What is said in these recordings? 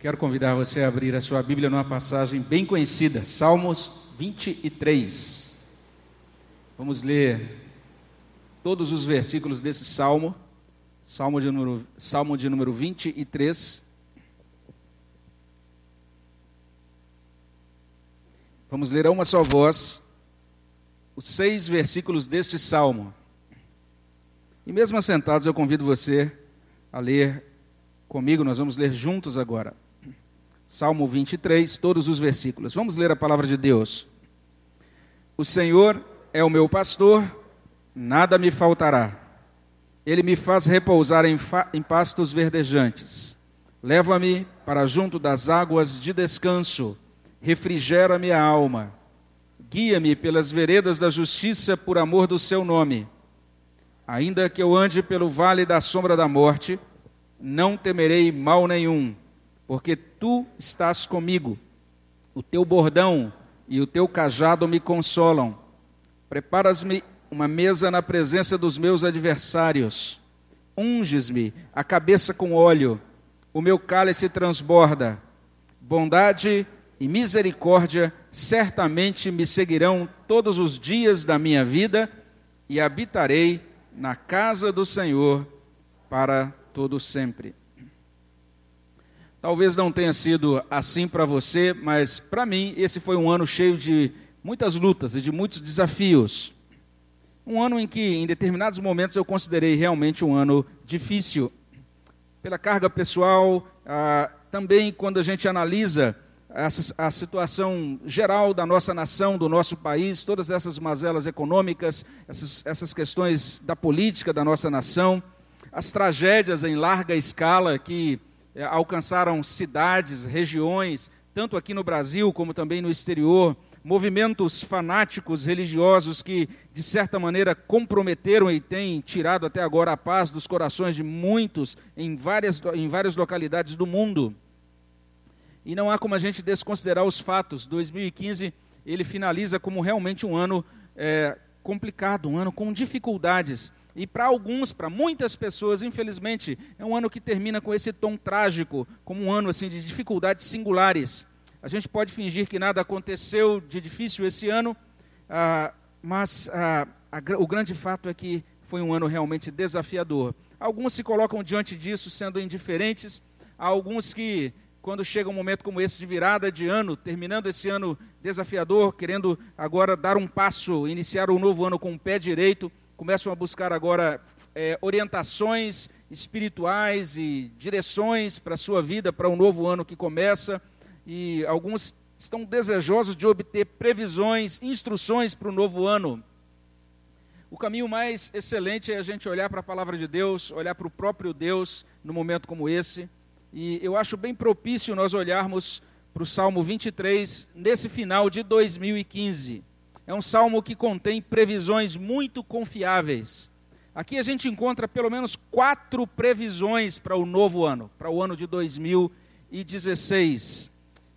quero convidar você a abrir a sua Bíblia numa passagem bem conhecida, Salmos 23. Vamos ler todos os versículos desse salmo, salmo de número, salmo de número 23. Vamos ler a uma só voz os seis versículos deste salmo. E mesmo assentados, eu convido você a ler comigo, nós vamos ler juntos agora. Salmo 23, todos os versículos. Vamos ler a palavra de Deus. O Senhor é o meu pastor, nada me faltará. Ele me faz repousar em, em pastos verdejantes. Leva-me para junto das águas de descanso. Refrigera minha alma. Guia-me pelas veredas da justiça por amor do seu nome. Ainda que eu ande pelo vale da sombra da morte, não temerei mal nenhum, porque tu estás comigo. O teu bordão e o teu cajado me consolam. Preparas-me uma mesa na presença dos meus adversários. Unges-me a cabeça com óleo, o meu cálice transborda. Bondade e misericórdia certamente me seguirão todos os dias da minha vida e habitarei na casa do Senhor para todo sempre. Talvez não tenha sido assim para você, mas para mim esse foi um ano cheio de muitas lutas e de muitos desafios. Um ano em que, em determinados momentos, eu considerei realmente um ano difícil. Pela carga pessoal, ah, também quando a gente analisa a situação geral da nossa nação, do nosso país, todas essas mazelas econômicas, essas, essas questões da política da nossa nação, as tragédias em larga escala que alcançaram cidades, regiões, tanto aqui no Brasil como também no exterior, movimentos fanáticos religiosos que, de certa maneira, comprometeram e têm tirado até agora a paz dos corações de muitos em várias, em várias localidades do mundo. E não há como a gente desconsiderar os fatos. 2015 ele finaliza como realmente um ano é, complicado, um ano com dificuldades. E para alguns, para muitas pessoas, infelizmente, é um ano que termina com esse tom trágico, como um ano assim de dificuldades singulares. A gente pode fingir que nada aconteceu de difícil esse ano, ah, mas ah, a, o grande fato é que foi um ano realmente desafiador. Alguns se colocam diante disso sendo indiferentes, há alguns que quando chega um momento como esse de virada de ano, terminando esse ano desafiador, querendo agora dar um passo, iniciar um novo ano com o pé direito, começam a buscar agora é, orientações espirituais e direções para a sua vida, para o um novo ano que começa, e alguns estão desejosos de obter previsões, instruções para o novo ano. O caminho mais excelente é a gente olhar para a palavra de Deus, olhar para o próprio Deus num momento como esse e eu acho bem propício nós olharmos para o Salmo 23 nesse final de 2015. É um salmo que contém previsões muito confiáveis. Aqui a gente encontra pelo menos quatro previsões para o novo ano, para o ano de 2016.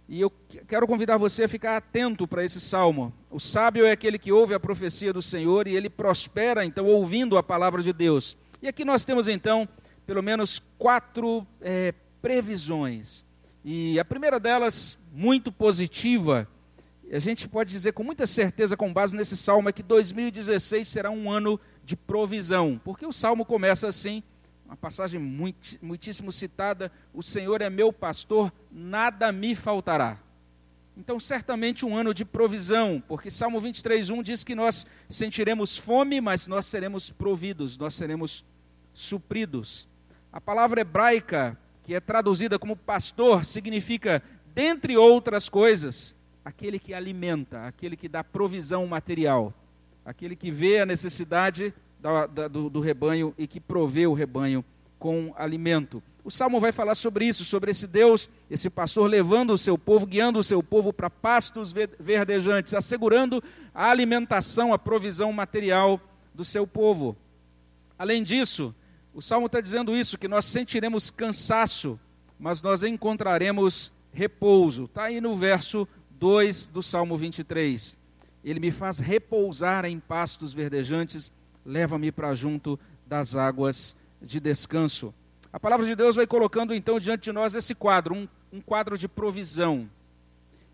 E eu quero convidar você a ficar atento para esse salmo. O sábio é aquele que ouve a profecia do Senhor e ele prospera, então, ouvindo a palavra de Deus. E aqui nós temos, então, pelo menos quatro é, previsões. E a primeira delas, muito positiva, a gente pode dizer com muita certeza, com base nesse salmo, é que 2016 será um ano de provisão, porque o salmo começa assim, uma passagem muitíssimo citada: O Senhor é meu pastor, nada me faltará. Então, certamente um ano de provisão, porque Salmo 23:1 diz que nós sentiremos fome, mas nós seremos providos, nós seremos supridos. A palavra hebraica que é traduzida como pastor, significa, dentre outras coisas, aquele que alimenta, aquele que dá provisão material, aquele que vê a necessidade da, da, do, do rebanho e que provê o rebanho com alimento. O salmo vai falar sobre isso, sobre esse Deus, esse pastor levando o seu povo, guiando o seu povo para pastos verdejantes, assegurando a alimentação, a provisão material do seu povo. Além disso, o salmo está dizendo isso, que nós sentiremos cansaço, mas nós encontraremos repouso. Está aí no verso 2 do Salmo 23. Ele me faz repousar em pastos verdejantes, leva-me para junto das águas de descanso. A palavra de Deus vai colocando então diante de nós esse quadro, um um quadro de provisão.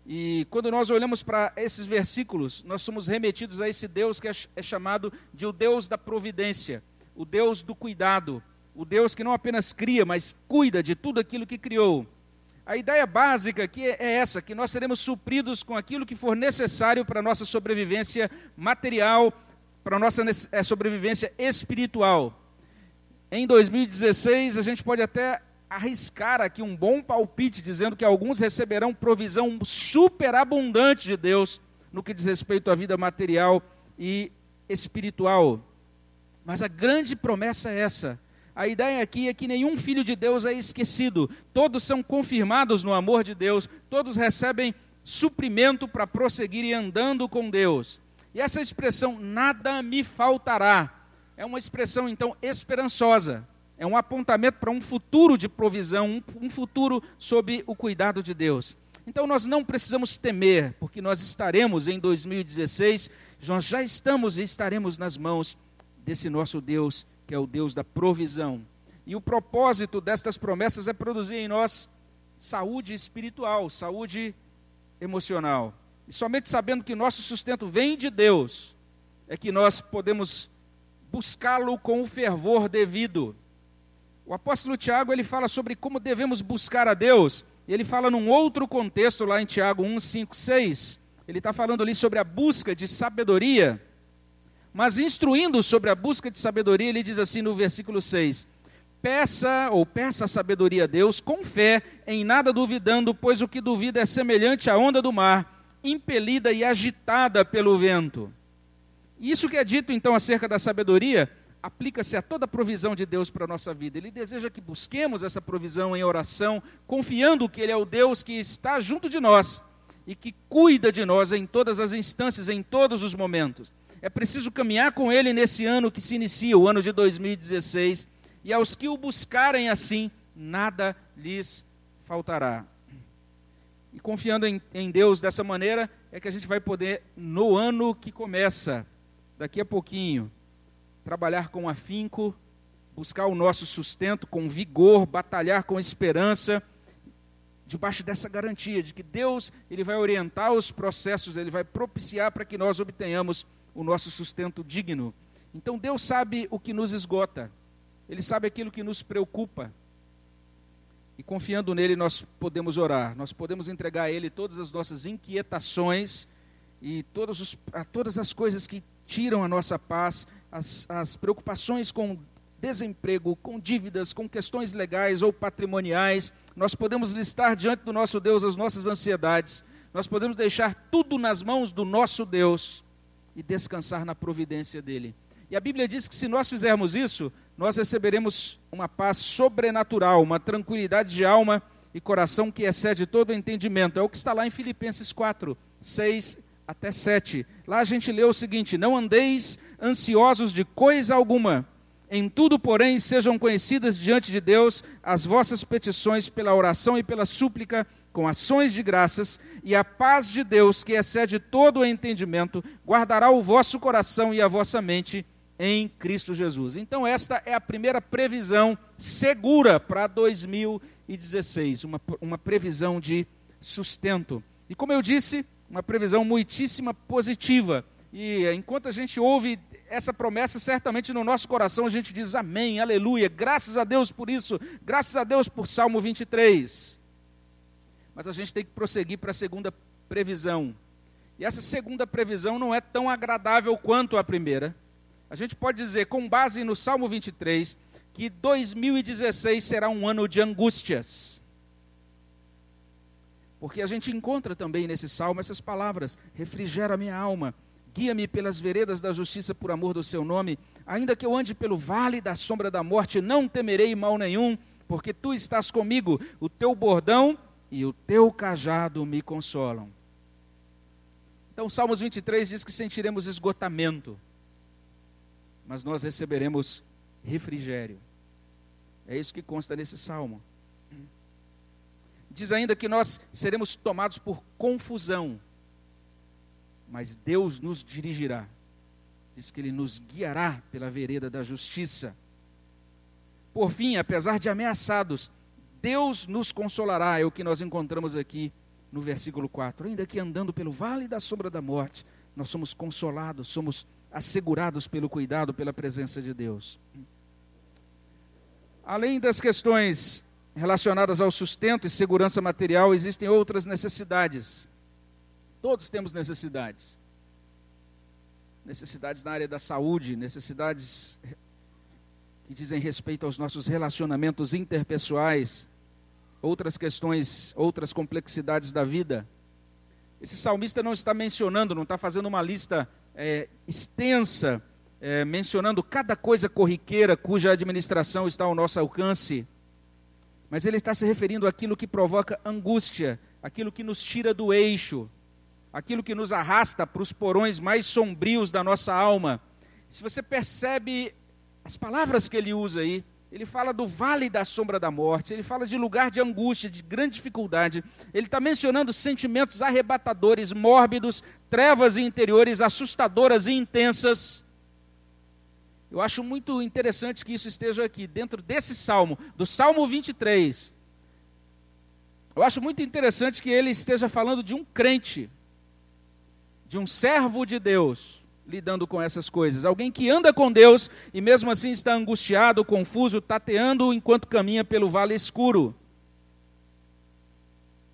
E quando nós olhamos para esses versículos, nós somos remetidos a esse Deus que é, é chamado de o Deus da providência, o Deus do cuidado, o Deus que não apenas cria, mas cuida de tudo aquilo que criou. A ideia básica aqui é essa, que nós seremos supridos com aquilo que for necessário para a nossa sobrevivência material, para a nossa é, sobrevivência espiritual. Em 2016, a gente pode até arriscar aqui um bom palpite, dizendo que alguns receberão provisão superabundante de Deus no que diz respeito à vida material e espiritual. Mas a grande promessa é essa. A ideia aqui é que nenhum filho de Deus é esquecido. Todos são confirmados no amor de Deus, todos recebem suprimento para prosseguir andando com Deus. E essa expressão, nada me faltará, é uma expressão então esperançosa. É um apontamento para um futuro de provisão, um, futuro sob o cuidado de Deus. Então nós não precisamos temer, porque nós estaremos em 2016, nós já estamos e estaremos nas mãos desse nosso Deus, que é o Deus da provisão. E o propósito destas promessas é produzir em nós saúde espiritual, saúde emocional. E somente sabendo que nosso sustento vem de Deus, é que nós podemos buscá-lo com o fervor devido. O apóstolo Tiago ele fala sobre como devemos buscar a Deus. Ele fala num outro contexto lá em Tiago 1, 5, 6. Ele está falando ali sobre a busca de sabedoria. Mas instruindo sobre a busca de sabedoria, ele diz assim no versículo 6: Peça ou peça a sabedoria a Deus com fé, em nada duvidando, pois o que duvida é semelhante à onda do mar impelida e agitada pelo vento. Isso que é dito então acerca da sabedoria aplica-se a toda a provisão de Deus para a nossa vida. Ele deseja que busquemos essa provisão em oração, confiando que Ele é o Deus que está junto de nós e que cuida de nós em todas as instâncias, em todos os momentos. É preciso caminhar com Ele nesse ano que se inicia, o ano de 2016, e aos que o buscarem assim, nada lhes faltará. E confiando em, em Deus dessa maneira, é que a gente vai poder, no ano que começa, daqui a pouquinho, trabalhar com afinco, buscar o nosso sustento com vigor, batalhar com esperança, debaixo dessa garantia de que Deus ele vai orientar os processos, ele vai propiciar para que nós obtenhamos o nosso sustento digno. Então Deus sabe o que nos esgota, Ele sabe aquilo que nos preocupa, e confiando nele, nós podemos orar, nós podemos entregar a Ele todas as nossas inquietações e todos os, todas as coisas que tiram a nossa paz, as, as preocupações com desemprego, com dívidas, com questões legais ou patrimoniais. Nós podemos listar diante do nosso Deus as nossas ansiedades, nós podemos deixar tudo nas mãos do nosso Deus e descansar na providência dEle. E a Bíblia diz que se nós fizermos isso, nós receberemos uma paz sobrenatural, uma tranquilidade de alma e coração que excede todo o entendimento. É o que está lá em Filipenses 4, 6 até 7. Lá a gente lê o seguinte: Não andeis ansiosos de coisa alguma. Em tudo, porém, sejam conhecidas diante de Deus as vossas petições pela oração e pela súplica, com ações de graças, e a paz de Deus, que excede todo o entendimento, guardará o vosso coração e a vossa mente em Cristo Jesus. Então, esta é a primeira previsão segura para 2016, uma, uma previsão de sustento. E como eu disse, uma previsão muitíssima positiva. E enquanto a gente ouve essa promessa, certamente no nosso coração a gente diz amém, aleluia, graças a Deus por isso, graças a Deus por Salmo 23. Mas a gente tem que prosseguir para a segunda previsão. E essa segunda previsão não é tão agradável quanto a primeira a gente pode dizer, com base no Salmo 23, que 2016 será um ano de angústias. Porque a gente encontra também nesse salmo essas palavras: refrigera minha alma, guia-me pelas veredas da justiça por amor do seu nome, ainda que eu ande pelo vale da sombra da morte, não temerei mal nenhum, porque tu estás comigo, o teu bordão e o teu cajado me consolam. Então, Salmos 23 diz que sentiremos esgotamento mas nós receberemos refrigério. É isso que consta nesse salmo. Diz ainda que nós seremos tomados por confusão, mas Deus nos dirigirá. Diz que Ele nos guiará pela vereda da justiça. Por fim, apesar de ameaçados, Deus nos consolará, é o que nós encontramos aqui no versículo 4. Ainda que andando pelo vale da sombra da morte, nós somos consolados, somos assegurados pelo cuidado, pela presença de Deus. Além das questões relacionadas ao sustento e segurança material, existem outras necessidades. Todos temos necessidades. Necessidades na área da saúde, necessidades que dizem respeito aos nossos relacionamentos interpessoais, outras questões, outras complexidades da vida. Esse salmista não está mencionando, não está fazendo uma lista é, extensa, é, mencionando cada coisa corriqueira cuja administração está ao nosso alcance, mas ele está se referindo àquilo que provoca angústia, aquilo que nos tira do eixo, aquilo que nos arrasta para os porões mais sombrios da nossa alma. Se você percebe as palavras que ele usa aí, ele fala do vale da sombra da morte, ele fala de lugar de angústia, de grande dificuldade. Ele está mencionando sentimentos arrebatadores, mórbidos, trevas interiores assustadoras e intensas. Eu acho muito interessante que isso esteja aqui, dentro desse salmo, do Salmo 23. Eu acho muito interessante que ele esteja falando de um crente, de um servo de Deus lidando com essas coisas. Alguém que anda com Deus e mesmo assim está angustiado, confuso, tateando enquanto caminha pelo vale escuro.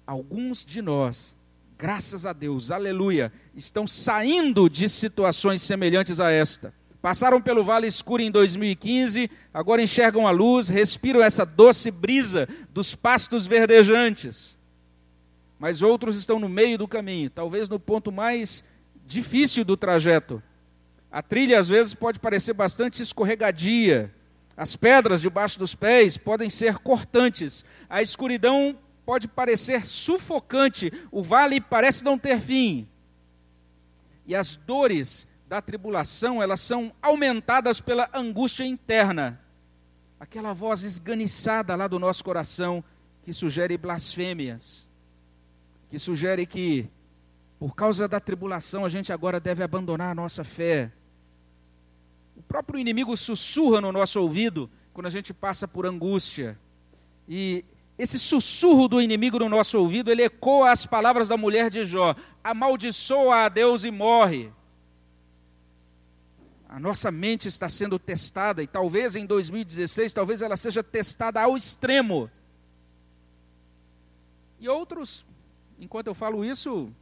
Alguns de nós, graças a Deus, aleluia, estão saindo de situações semelhantes a esta. Passaram pelo vale escuro em 2015, agora enxergam a luz, respiram essa doce brisa dos pastos verdejantes. Mas outros estão no meio do caminho, talvez no ponto mais difícil do trajeto. A trilha às vezes pode parecer bastante escorregadia. As pedras debaixo dos pés podem ser cortantes. A escuridão pode parecer sufocante. O vale parece não ter fim. E as dores da tribulação, elas são aumentadas pela angústia interna. Aquela voz esganiçada lá do nosso coração que sugere blasfêmias, que sugere que por causa da tribulação, a gente agora deve abandonar a nossa fé. O próprio inimigo sussurra no nosso ouvido quando a gente passa por angústia. E esse sussurro do inimigo no nosso ouvido, ele ecoa as palavras da mulher de Jó: amaldiçoa a Deus e morre. A nossa mente está sendo testada e talvez em 2016, talvez ela seja testada ao extremo. E outros, enquanto eu falo isso,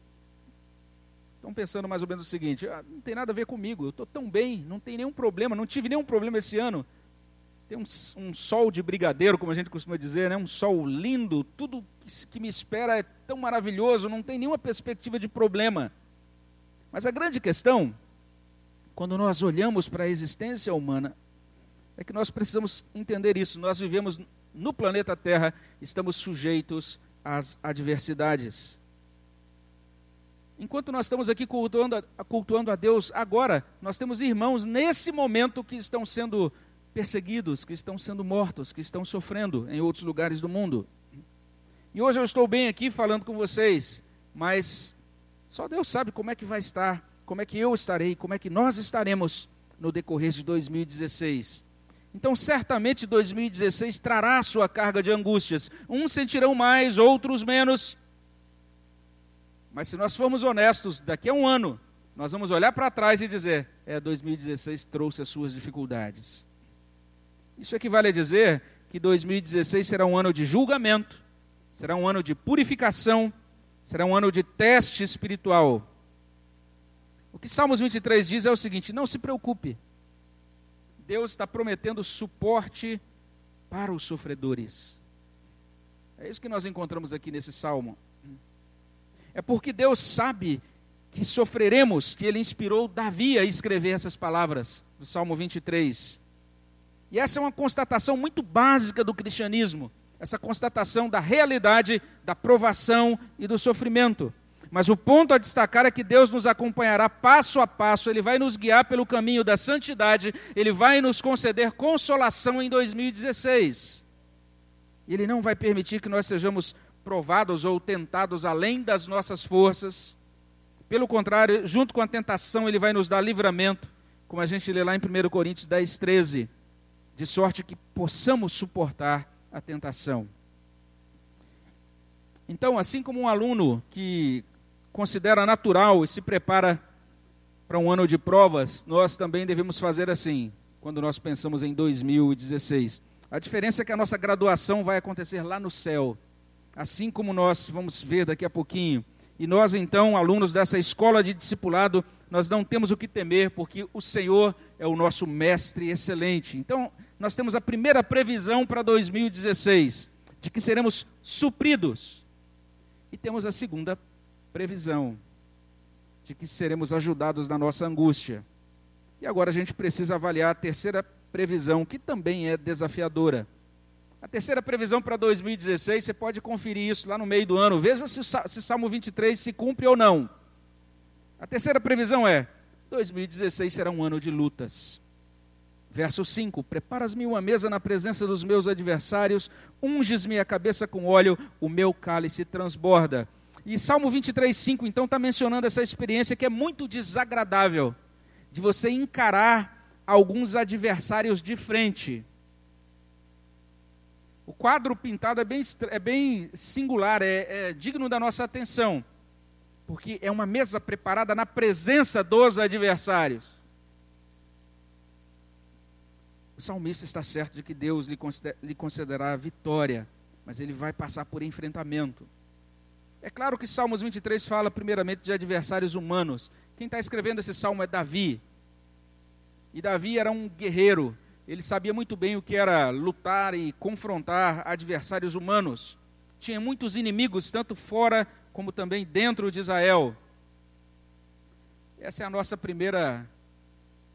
estão pensando mais ou menos o seguinte: ah, não tem nada a ver comigo, eu estou tão bem, não tem nenhum problema, não tive nenhum problema esse ano. Tem um, um, sol de brigadeiro, como a gente costuma dizer, né? um sol lindo, tudo que, que me espera é tão maravilhoso, não tem nenhuma perspectiva de problema. Mas a grande questão, quando nós olhamos para a existência humana, é que nós precisamos entender isso. Nós vivemos no planeta Terra, estamos sujeitos às adversidades. Enquanto nós estamos aqui cultuando a, cultuando a Deus agora, nós temos irmãos nesse momento que estão sendo perseguidos, que estão sendo mortos, que estão sofrendo em outros lugares do mundo. E hoje eu estou bem aqui falando com vocês, mas só Deus sabe como é que vai estar, como é que eu estarei, como é que nós estaremos no decorrer de 2016. Então, certamente 2016 trará sua carga de angústias. Uns sentirão mais, outros menos. Mas se nós formos honestos, daqui a um ano, nós vamos olhar para trás e dizer: é, 2016 trouxe as suas dificuldades. Isso equivale a dizer que 2016 será um ano de julgamento, será um ano de purificação, será um ano de teste espiritual. O que Salmos 23 diz é o seguinte: não se preocupe, Deus está prometendo suporte para os sofredores. É isso que nós encontramos aqui nesse salmo. É porque Deus sabe que sofreremos, que Ele inspirou Davi a escrever essas palavras do Salmo 23. E essa é uma constatação muito básica do cristianismo, essa constatação da realidade, da provação e do sofrimento. Mas o ponto a destacar é que Deus nos acompanhará passo a passo, Ele vai nos guiar pelo caminho da santidade, Ele vai nos conceder consolação em 2016. Ele não vai permitir que nós sejamos provados ou tentados além das nossas forças. Pelo contrário, junto com a tentação, ele vai nos dar livramento, como a gente lê lá em 1 Coríntios 10, 13, de sorte que possamos suportar a tentação. Então, assim como um aluno que considera natural e se prepara para um ano de provas, nós também devemos fazer assim, quando nós pensamos em 2016. A diferença é que a nossa graduação vai acontecer lá no céu, assim como nós vamos ver daqui a pouquinho. E nós, então, alunos dessa escola de discipulado, nós não temos o que temer, porque o Senhor é o nosso mestre excelente. Então, nós temos a primeira previsão para 2016, de que seremos supridos e temos a segunda previsão, de que seremos ajudados na nossa angústia. E agora a gente precisa avaliar a terceira previsão, que também é desafiadora. A terceira previsão para 2016, você pode conferir isso lá no meio do ano. Veja se, se Salmo 23 se cumpre ou não. A terceira previsão é: 2016 será um ano de lutas. Verso 5: Preparas-me uma mesa na presença dos meus adversários, unges-me a cabeça com óleo, o meu cálice transborda. E Salmo 23, 5, então, está mencionando essa experiência que é muito desagradável, de você encarar alguns adversários de frente. O quadro pintado é bem, é bem singular, é, é digno da nossa atenção, porque é uma mesa preparada na presença dos adversários. O salmista está certo de que Deus lhe concederá a vitória, mas ele vai passar por enfrentamento. É claro que Salmos 23 fala primeiramente de adversários humanos. Quem está escrevendo esse salmo é Davi. E Davi era um guerreiro. Ele sabia muito bem o que era lutar e confrontar adversários humanos. Tinha muitos inimigos, tanto fora como também dentro de Israel. Essa é a nossa primeira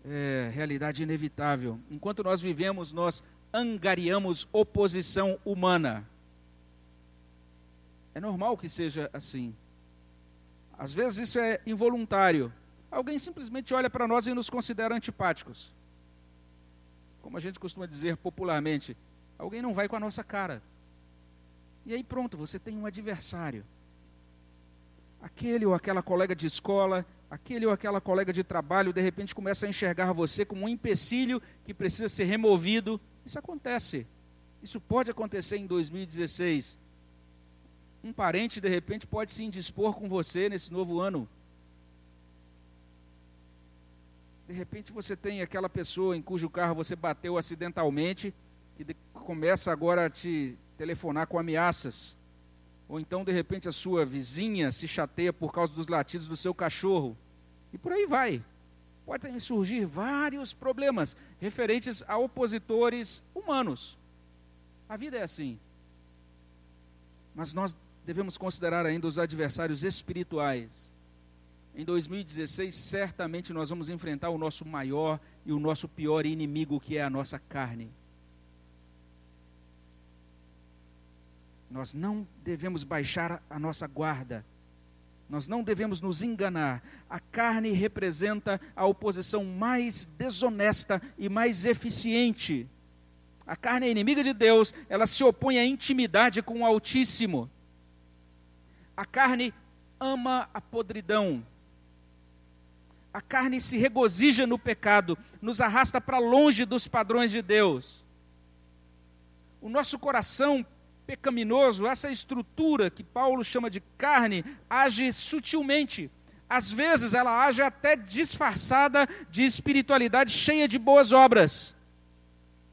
é, realidade inevitável. Enquanto nós vivemos, nós angariamos oposição humana. É normal que seja assim. Às vezes isso é involuntário. Alguém simplesmente olha para nós e nos considera antipáticos. Como a gente costuma dizer popularmente, alguém não vai com a nossa cara. E aí pronto, você tem um adversário. Aquele ou aquela colega de escola aquele ou aquela colega de trabalho de repente começa a enxergar você como um empecilho que precisa ser removido. Isso acontece. Isso pode acontecer em 2016. Um parente de repente pode se indispor com você nesse novo ano. De repente você tem aquela pessoa em cujo carro você bateu acidentalmente, que começa agora a te telefonar com ameaças. Ou então, de repente, a sua vizinha se chateia por causa dos latidos do seu cachorro. E por aí vai. Podem surgir vários problemas referentes a opositores humanos. A vida é assim. Mas nós devemos considerar ainda os adversários espirituais. Em 2016, certamente nós vamos enfrentar o nosso maior e o nosso pior inimigo, que é a nossa carne. Nós não devemos baixar a nossa guarda. Nós não devemos nos enganar. A carne representa a oposição mais desonesta e mais eficiente. A carne é inimiga de Deus, ela se opõe à intimidade com o Altíssimo. A carne ama a podridão. A carne se regozija no pecado, nos arrasta para longe dos padrões de Deus. O nosso coração pecaminoso, essa estrutura que Paulo chama de carne, age sutilmente. Às vezes ela age até disfarçada de espiritualidade cheia de boas obras.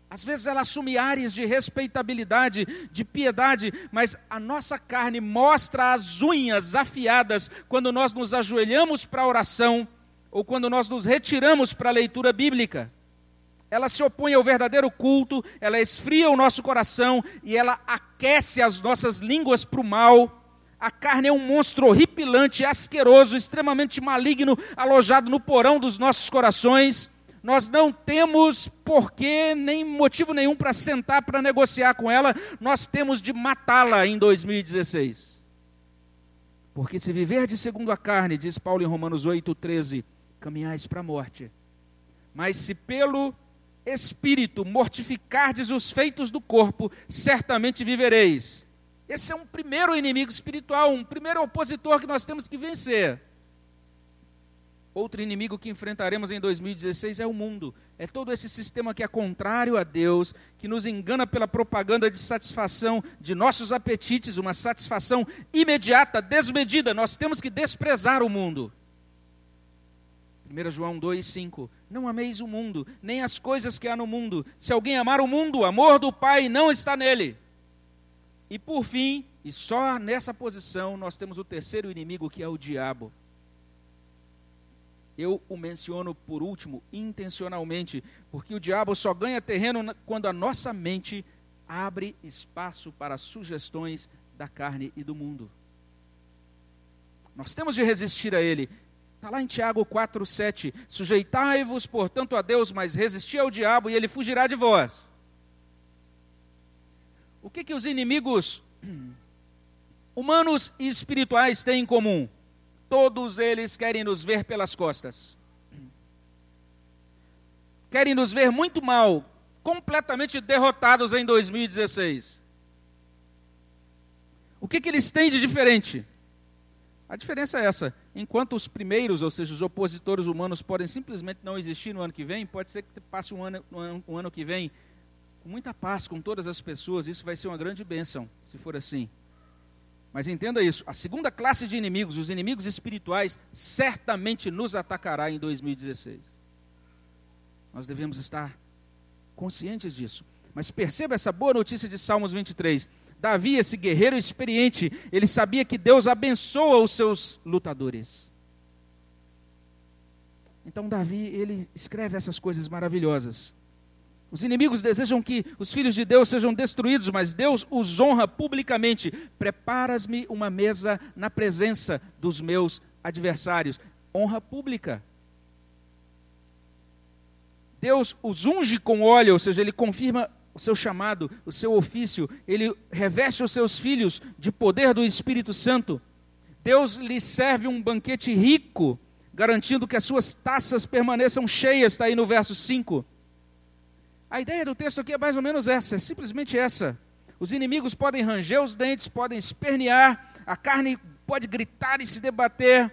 Às vezes ela assume áreas de respeitabilidade, de piedade, mas a nossa carne mostra as unhas afiadas quando nós nos ajoelhamos para a oração ou quando nós nos retiramos para a leitura bíblica ela se opõe ao verdadeiro culto, ela esfria o nosso coração e ela aquece as nossas línguas para o mal. A carne é um monstro horripilante, asqueroso, extremamente maligno, alojado no porão dos nossos corações. Nós não temos porquê, nem motivo nenhum para sentar para negociar com ela, nós temos de matá-la em 2016. Porque se viver de segundo a carne, diz Paulo em Romanos 8,13, caminhais para a morte. Mas se pelo espírito mortificardes os feitos do corpo, certamente vivereis. Esse é um primeiro inimigo espiritual, um primeiro opositor que nós temos que vencer. Outro inimigo que enfrentaremos em 2016 é o mundo. É todo esse sistema que é contrário a Deus, que nos engana pela propaganda de satisfação de nossos apetites, uma satisfação imediata, desmedida. Nós temos que desprezar o mundo. 1 João 2,5: Não ameis o mundo, nem as coisas que há no mundo. Se alguém amar o mundo, o amor do Pai não está nele. E por fim, e só nessa posição, nós temos o terceiro inimigo, que é o diabo. Eu o menciono por último intencionalmente, porque o diabo só ganha terreno quando a nossa mente abre espaço para sugestões da carne e do mundo. Nós temos de resistir a ele. Está lá em Tiago 4,7. Sujeitai-vos, portanto, a Deus, mas resisti ao diabo e ele fugirá de vós. O que, que os inimigos humanos e espirituais têm em comum? Todos eles querem nos ver pelas costas. Querem nos ver muito mal, completamente derrotados em 2016. O que, que eles têm de diferente? A diferença é essa. Enquanto os primeiros, ou seja, os opositores humanos, podem simplesmente não existir no ano que vem, pode ser que você passe um ano, um ano que vem com muita paz com todas as pessoas. Isso vai ser uma grande bênção, se for assim. Mas entenda isso: a segunda classe de inimigos, os inimigos espirituais, certamente nos atacará em 2016. Nós devemos estar conscientes disso. Mas perceba essa boa notícia de Salmos 23. Davi, esse guerreiro experiente, ele sabia que Deus abençoa os seus lutadores. Então Davi, ele escreve essas coisas maravilhosas. Os inimigos desejam que os filhos de Deus sejam destruídos, mas Deus os honra publicamente. Preparas-me uma mesa na presença dos meus adversários. Honra pública. Deus os unge com óleo, ou seja, ele confirma o seu chamado, o seu ofício, ele reveste os seus filhos de poder do Espírito Santo. Deus lhes serve um banquete rico, garantindo que as suas taças permaneçam cheias, está aí no verso 5. A ideia do texto aqui é mais ou menos essa, é simplesmente essa. Os inimigos podem ranger os dentes, podem espernear, a carne pode gritar e se debater,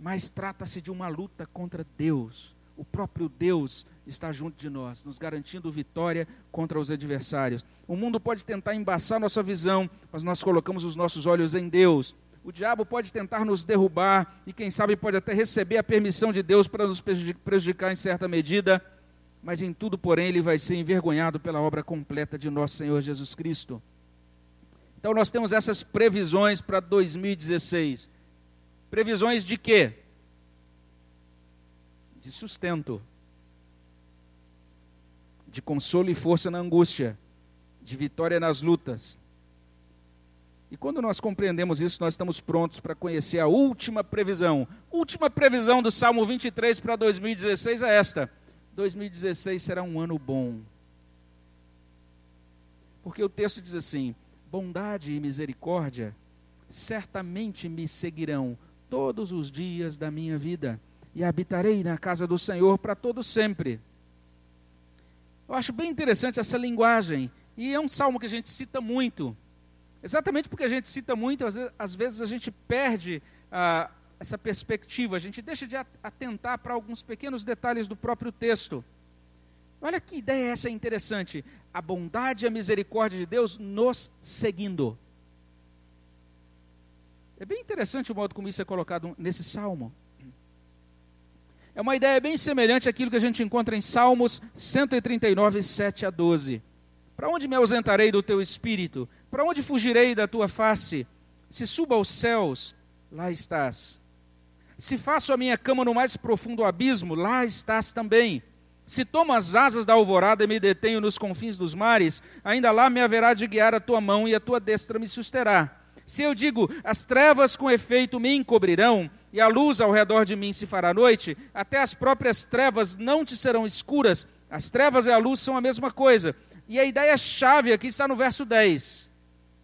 mas trata-se de uma luta contra Deus. O próprio Deus está junto de nós, nos garantindo vitória contra os adversários. O mundo pode tentar embaçar nossa visão, mas nós colocamos os nossos olhos em Deus. O diabo pode tentar nos derrubar e, quem sabe, pode até receber a permissão de Deus para nos prejudicar em certa medida mas em tudo, porém, ele vai ser envergonhado pela obra completa de nosso Senhor Jesus Cristo. Então nós temos essas previsões para 2016. Previsões de quê? De sustento, de consolo e força na angústia, de vitória nas lutas. E quando nós compreendemos isso, nós estamos prontos para conhecer a última previsão. Última previsão do Salmo 23 para 2016 é esta: 2016 será um ano bom. Porque o texto diz assim: bondade e misericórdia certamente me seguirão todos os dias da minha vida, e habitarei na casa do Senhor para todo sempre. Eu acho bem interessante essa linguagem, e é um salmo que a gente cita muito. Exatamente porque a gente cita muito, às vezes, a gente perde a, essa perspectiva, a gente deixa de atentar para alguns pequenos detalhes do próprio texto. Olha que ideia essa interessante. A bondade e a misericórdia de Deus nos seguindo. É bem interessante o modo como isso é colocado nesse salmo. É uma ideia bem semelhante àquilo que a gente encontra em Salmos 139, 7 a 12. Para onde me ausentarei do teu espírito? Para onde fugirei da tua face? Se suba aos céus, lá estás. Se faço a minha cama no mais profundo abismo, lá estás também. Se tomo as asas da alvorada e me detenho nos confins dos mares, ainda lá me haverá de guiar a tua mão e a tua destra me susterá. Se eu digo, as trevas com efeito me encobrirão, e a luz ao redor de mim se fará noite, até as próprias trevas não te serão escuras. As trevas e a luz são a mesma coisa. E a ideia-chave aqui está no verso 10.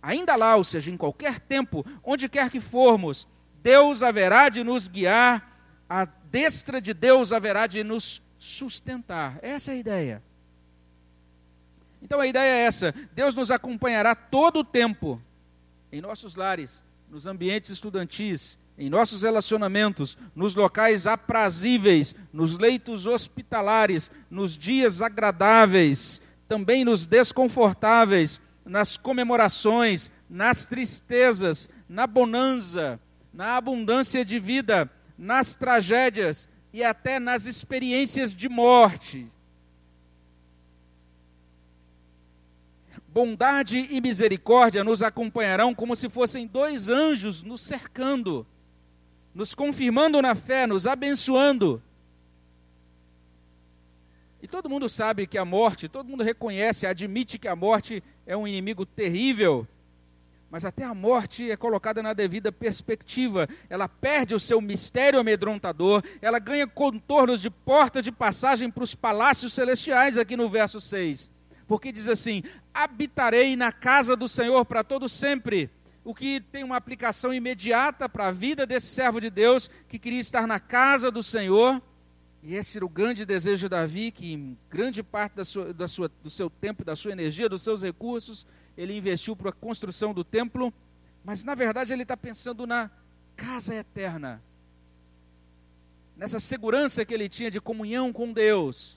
Ainda lá, ou seja, em qualquer tempo, onde quer que formos, Deus haverá de nos guiar, a destra de Deus haverá de nos sustentar. Essa é a ideia. Então a ideia é essa: Deus nos acompanhará todo o tempo, em nossos lares, nos ambientes estudantis, em nossos relacionamentos, nos locais aprazíveis, nos leitos hospitalares, nos dias agradáveis, também nos desconfortáveis, nas comemorações, nas tristezas, na bonança, na abundância de vida, nas tragédias e até nas experiências de morte. Bondade e misericórdia nos acompanharão como se fossem dois anjos nos cercando, nos confirmando na fé, nos abençoando. E todo mundo sabe que a morte, todo mundo reconhece, admite que a morte é um inimigo terrível, mas até a morte é colocada na devida perspectiva. Ela perde o seu mistério amedrontador, ela ganha contornos de porta de passagem para os palácios celestiais, aqui no verso 6 porque diz assim: habitarei na casa do Senhor para todo sempre. O que tem uma aplicação imediata para a vida desse servo de Deus que queria estar na casa do Senhor. E esse era o grande desejo de Davi, que em grande parte da sua, da sua, do seu tempo, da sua energia, dos seus recursos, ele investiu para a construção do templo. Mas na verdade ele está pensando na casa eterna, nessa segurança que ele tinha de comunhão com Deus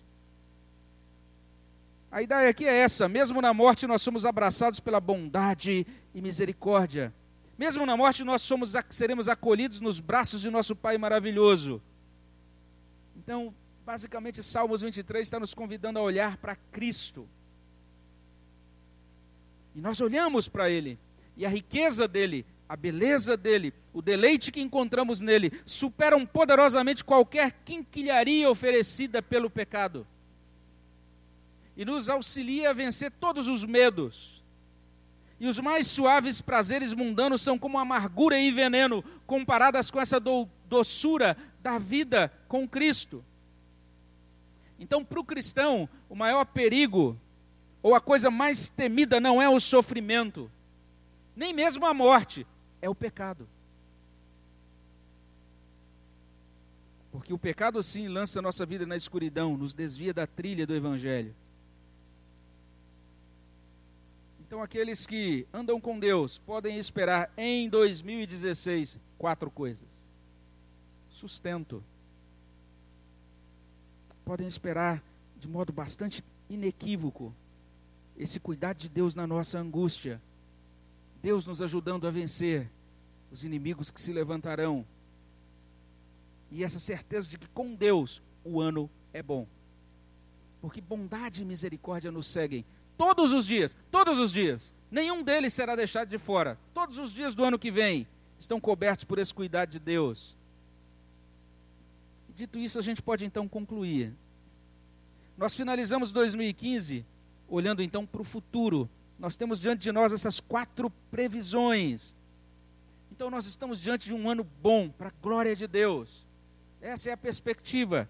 a ideia aqui é essa: mesmo na morte, nós somos abraçados pela bondade e misericórdia. Mesmo na morte, nós somos, seremos acolhidos nos braços de nosso Pai maravilhoso. Então, basicamente, Salmos 23 está nos convidando a olhar para Cristo. E nós olhamos para Ele, e a riqueza dele, a beleza dele, o deleite que encontramos nele, superam poderosamente qualquer quinquilharia oferecida pelo pecado e nos auxilia a vencer todos os medos. E os mais suaves prazeres mundanos são como amargura e veneno comparadas com essa do, doçura da vida com Cristo. Então, para o cristão, o maior perigo, ou a coisa mais temida, não é o sofrimento, nem mesmo a morte, é o pecado. Porque o pecado, sim, lança nossa vida na escuridão, nos desvia da trilha do Evangelho. Então, aqueles que andam com Deus podem esperar em 2016 quatro coisas: sustento. Podem esperar de modo bastante inequívoco esse cuidado de Deus na nossa angústia. Deus nos ajudando a vencer os inimigos que se levantarão. E essa certeza de que com Deus o ano é bom. Porque bondade e misericórdia nos seguem Todos os dias, todos os dias. Nenhum deles será deixado de fora. Todos os dias do ano que vem estão cobertos por esse cuidado de Deus. Dito isso, a gente pode então concluir. Nós finalizamos 2015 olhando então para o futuro. Nós temos diante de nós essas quatro previsões. Então nós estamos diante de um ano bom para a glória de Deus. Essa é a perspectiva.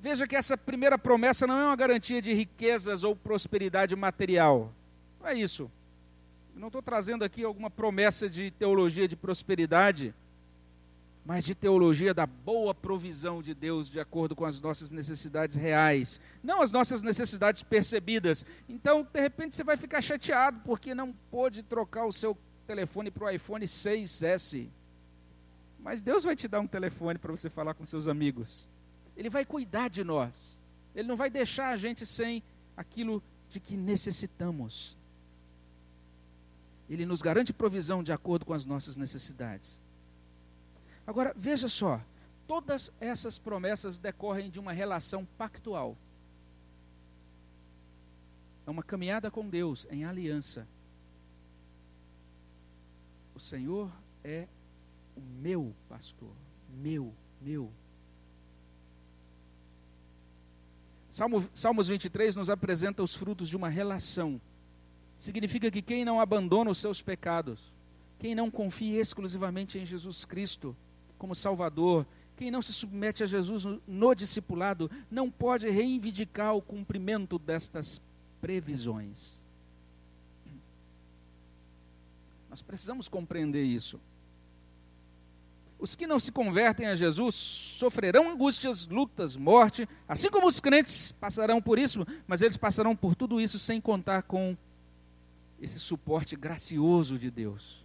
Veja que essa primeira promessa não é uma garantia de riquezas ou prosperidade material. Não é isso. Eu não estou trazendo aqui alguma promessa de teologia de prosperidade, mas de teologia da boa provisão de Deus de acordo com as nossas necessidades reais, não as nossas necessidades percebidas. Então, de repente, você vai ficar chateado porque não pôde trocar o seu telefone para o iPhone 6S. Mas Deus vai te dar um telefone para você falar com seus amigos. Ele vai cuidar de nós. Ele não vai deixar a gente sem aquilo de que necessitamos. Ele nos garante provisão de acordo com as nossas necessidades. Agora, veja só, todas essas promessas decorrem de uma relação pactual. É uma caminhada com Deus em aliança. O Senhor é o meu pastor, meu, meu. Salmo, Salmos 23 nos apresenta os frutos de uma relação. Significa que quem não abandona os seus pecados, quem não confia exclusivamente em Jesus Cristo como Salvador, quem não se submete a Jesus no, no discipulado, não pode reivindicar o cumprimento destas previsões. Nós precisamos compreender isso. Os que não se convertem a Jesus sofrerão angústias, lutas, morte, assim como os crentes passarão por isso, mas eles passarão por tudo isso sem contar com esse suporte gracioso de Deus.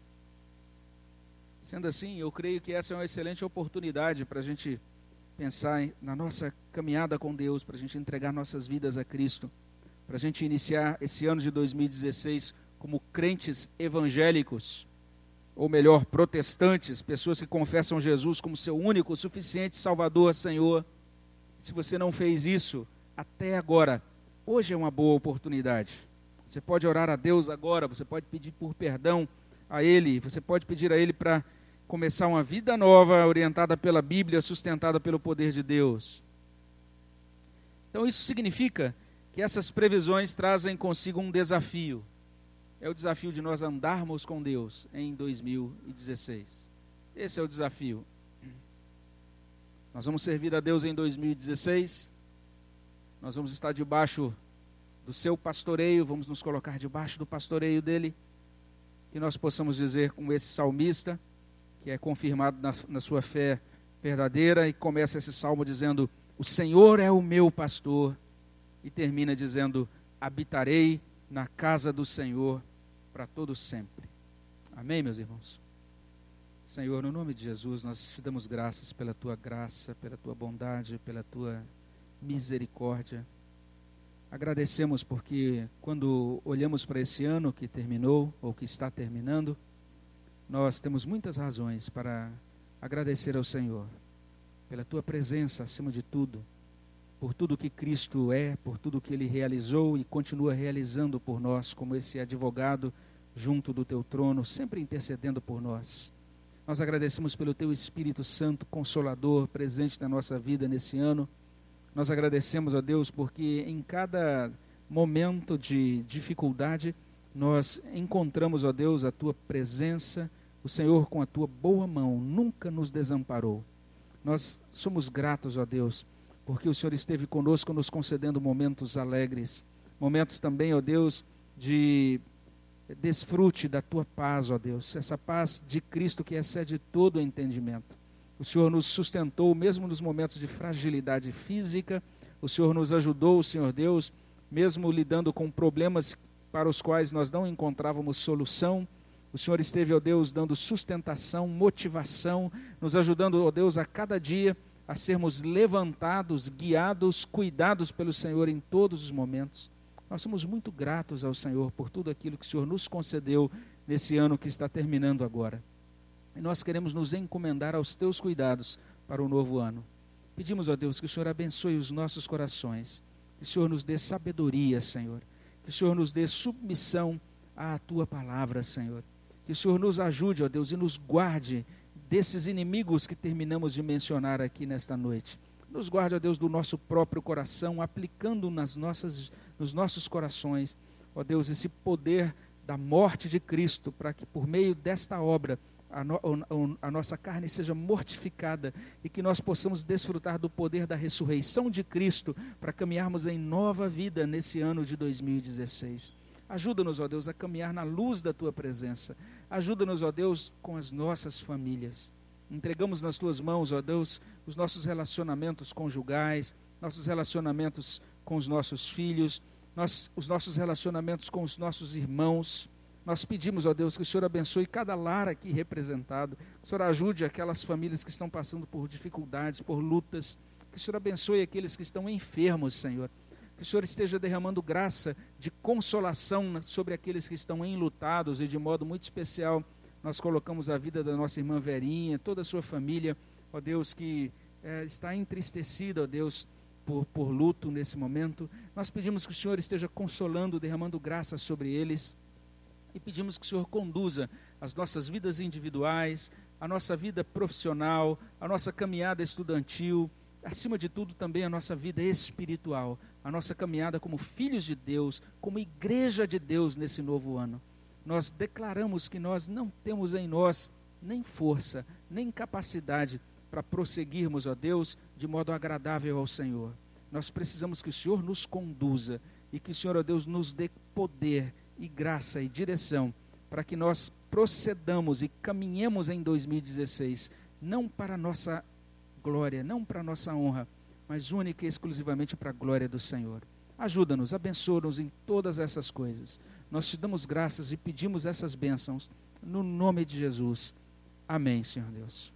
Sendo assim, eu creio que essa é uma excelente oportunidade para a gente pensar na nossa caminhada com Deus, para a gente entregar nossas vidas a Cristo, para a gente iniciar esse ano de 2016 como crentes evangélicos, ou melhor, protestantes, pessoas que confessam Jesus como seu único, suficiente Salvador, Senhor. Se você não fez isso até agora, hoje é uma boa oportunidade. Você pode orar a Deus agora, você pode pedir por perdão a Ele, você pode pedir a Ele para começar uma vida nova, orientada pela Bíblia, sustentada pelo poder de Deus. Então, isso significa que essas previsões trazem consigo um desafio. É o desafio de nós andarmos com Deus em 2016. Esse é o desafio. Nós vamos servir a Deus em 2016. Nós vamos estar debaixo do seu pastoreio, vamos nos colocar debaixo do pastoreio dele. Que nós possamos dizer, como esse salmista, que é confirmado na, na sua fé verdadeira, e começa esse salmo dizendo: O Senhor é o meu pastor, e termina dizendo: Habitarei na casa do Senhor para todo sempre. Amém, meus irmãos? Senhor, no nome de Jesus, nós te damos graças pela tua graça, pela tua bondade, pela tua misericórdia. Agradecemos porque quando olhamos para esse ano que terminou ou que está terminando, nós temos muitas razões para agradecer ao Senhor pela tua presença acima de tudo, por tudo que Cristo é, por tudo que ele realizou e continua realizando por nós, como esse advogado junto do teu trono, sempre intercedendo por nós. Nós agradecemos pelo teu Espírito Santo consolador presente na nossa vida nesse ano. Nós agradecemos a Deus porque em cada momento de dificuldade nós encontramos, ó Deus, a tua presença o Senhor, com a tua boa mão, nunca nos desamparou. Nós somos gratos, ó Deus, porque o Senhor esteve conosco, nos concedendo momentos alegres, momentos também, ó Deus, de desfrute da tua paz, ó Deus, essa paz de Cristo que excede todo o entendimento. O Senhor nos sustentou, mesmo nos momentos de fragilidade física, o Senhor nos ajudou, Senhor Deus, mesmo lidando com problemas para os quais nós não encontrávamos solução. O Senhor esteve, ó Deus, dando sustentação, motivação, nos ajudando, ó Deus, a cada dia a sermos levantados, guiados, cuidados pelo Senhor em todos os momentos. Nós somos muito gratos ao Senhor por tudo aquilo que o Senhor nos concedeu nesse ano que está terminando agora. E nós queremos nos encomendar aos teus cuidados para o novo ano. Pedimos, ó Deus, que o Senhor abençoe os nossos corações, que o Senhor nos dê sabedoria, Senhor, que o Senhor nos dê submissão à tua palavra, Senhor que o Senhor nos ajude, ó Deus, e nos guarde desses inimigos que terminamos de mencionar aqui nesta noite. Nos guarde, ó Deus, do nosso próprio coração, aplicando nas nossas, nos nossos corações, ó Deus, esse poder da morte de Cristo, para que por meio desta obra a, no, a, nossa carne seja mortificada e que nós possamos desfrutar do poder da ressurreição de Cristo para caminharmos em nova vida nesse ano de 2016. Ajuda-nos, ó Deus, a caminhar na luz da tua presença. Ajuda-nos, ó Deus, com as nossas famílias. Entregamos nas tuas mãos, ó Deus, os nossos relacionamentos conjugais, nossos relacionamentos com os nossos filhos, nós, os nossos relacionamentos com os nossos irmãos. Nós pedimos, ó Deus, que o Senhor abençoe cada lar aqui representado. Que o Senhor ajude aquelas famílias que estão passando por dificuldades, por lutas. Que o Senhor abençoe aqueles que estão enfermos, Senhor o Senhor esteja derramando graça de consolação sobre aqueles que estão enlutados e de modo muito especial nós colocamos a vida da nossa irmã Verinha, toda a sua família, ó Deus, que é, está entristecida, ó Deus, por, por luto nesse momento. Nós pedimos que o Senhor esteja consolando, derramando graça sobre eles e pedimos que o Senhor conduza as nossas vidas individuais, a nossa vida profissional, a nossa caminhada estudantil, acima de tudo também a nossa vida espiritual, a nossa caminhada como filhos de Deus, como igreja de Deus nesse novo ano. Nós declaramos que nós não temos em nós nem força, nem capacidade para prosseguirmos, ó Deus, de modo agradável ao Senhor. Nós precisamos que o Senhor nos conduza e que o Senhor, ó Deus, nos dê poder e graça e direção para que nós procedamos e caminhemos em 2016, não para nossa glória, não para nossa honra, mas única e exclusivamente para a glória do Senhor. Ajuda-nos, abençoa-nos em todas essas coisas. Nós te damos graças e pedimos essas bênçãos no nome de Jesus. Amém, Senhor Deus.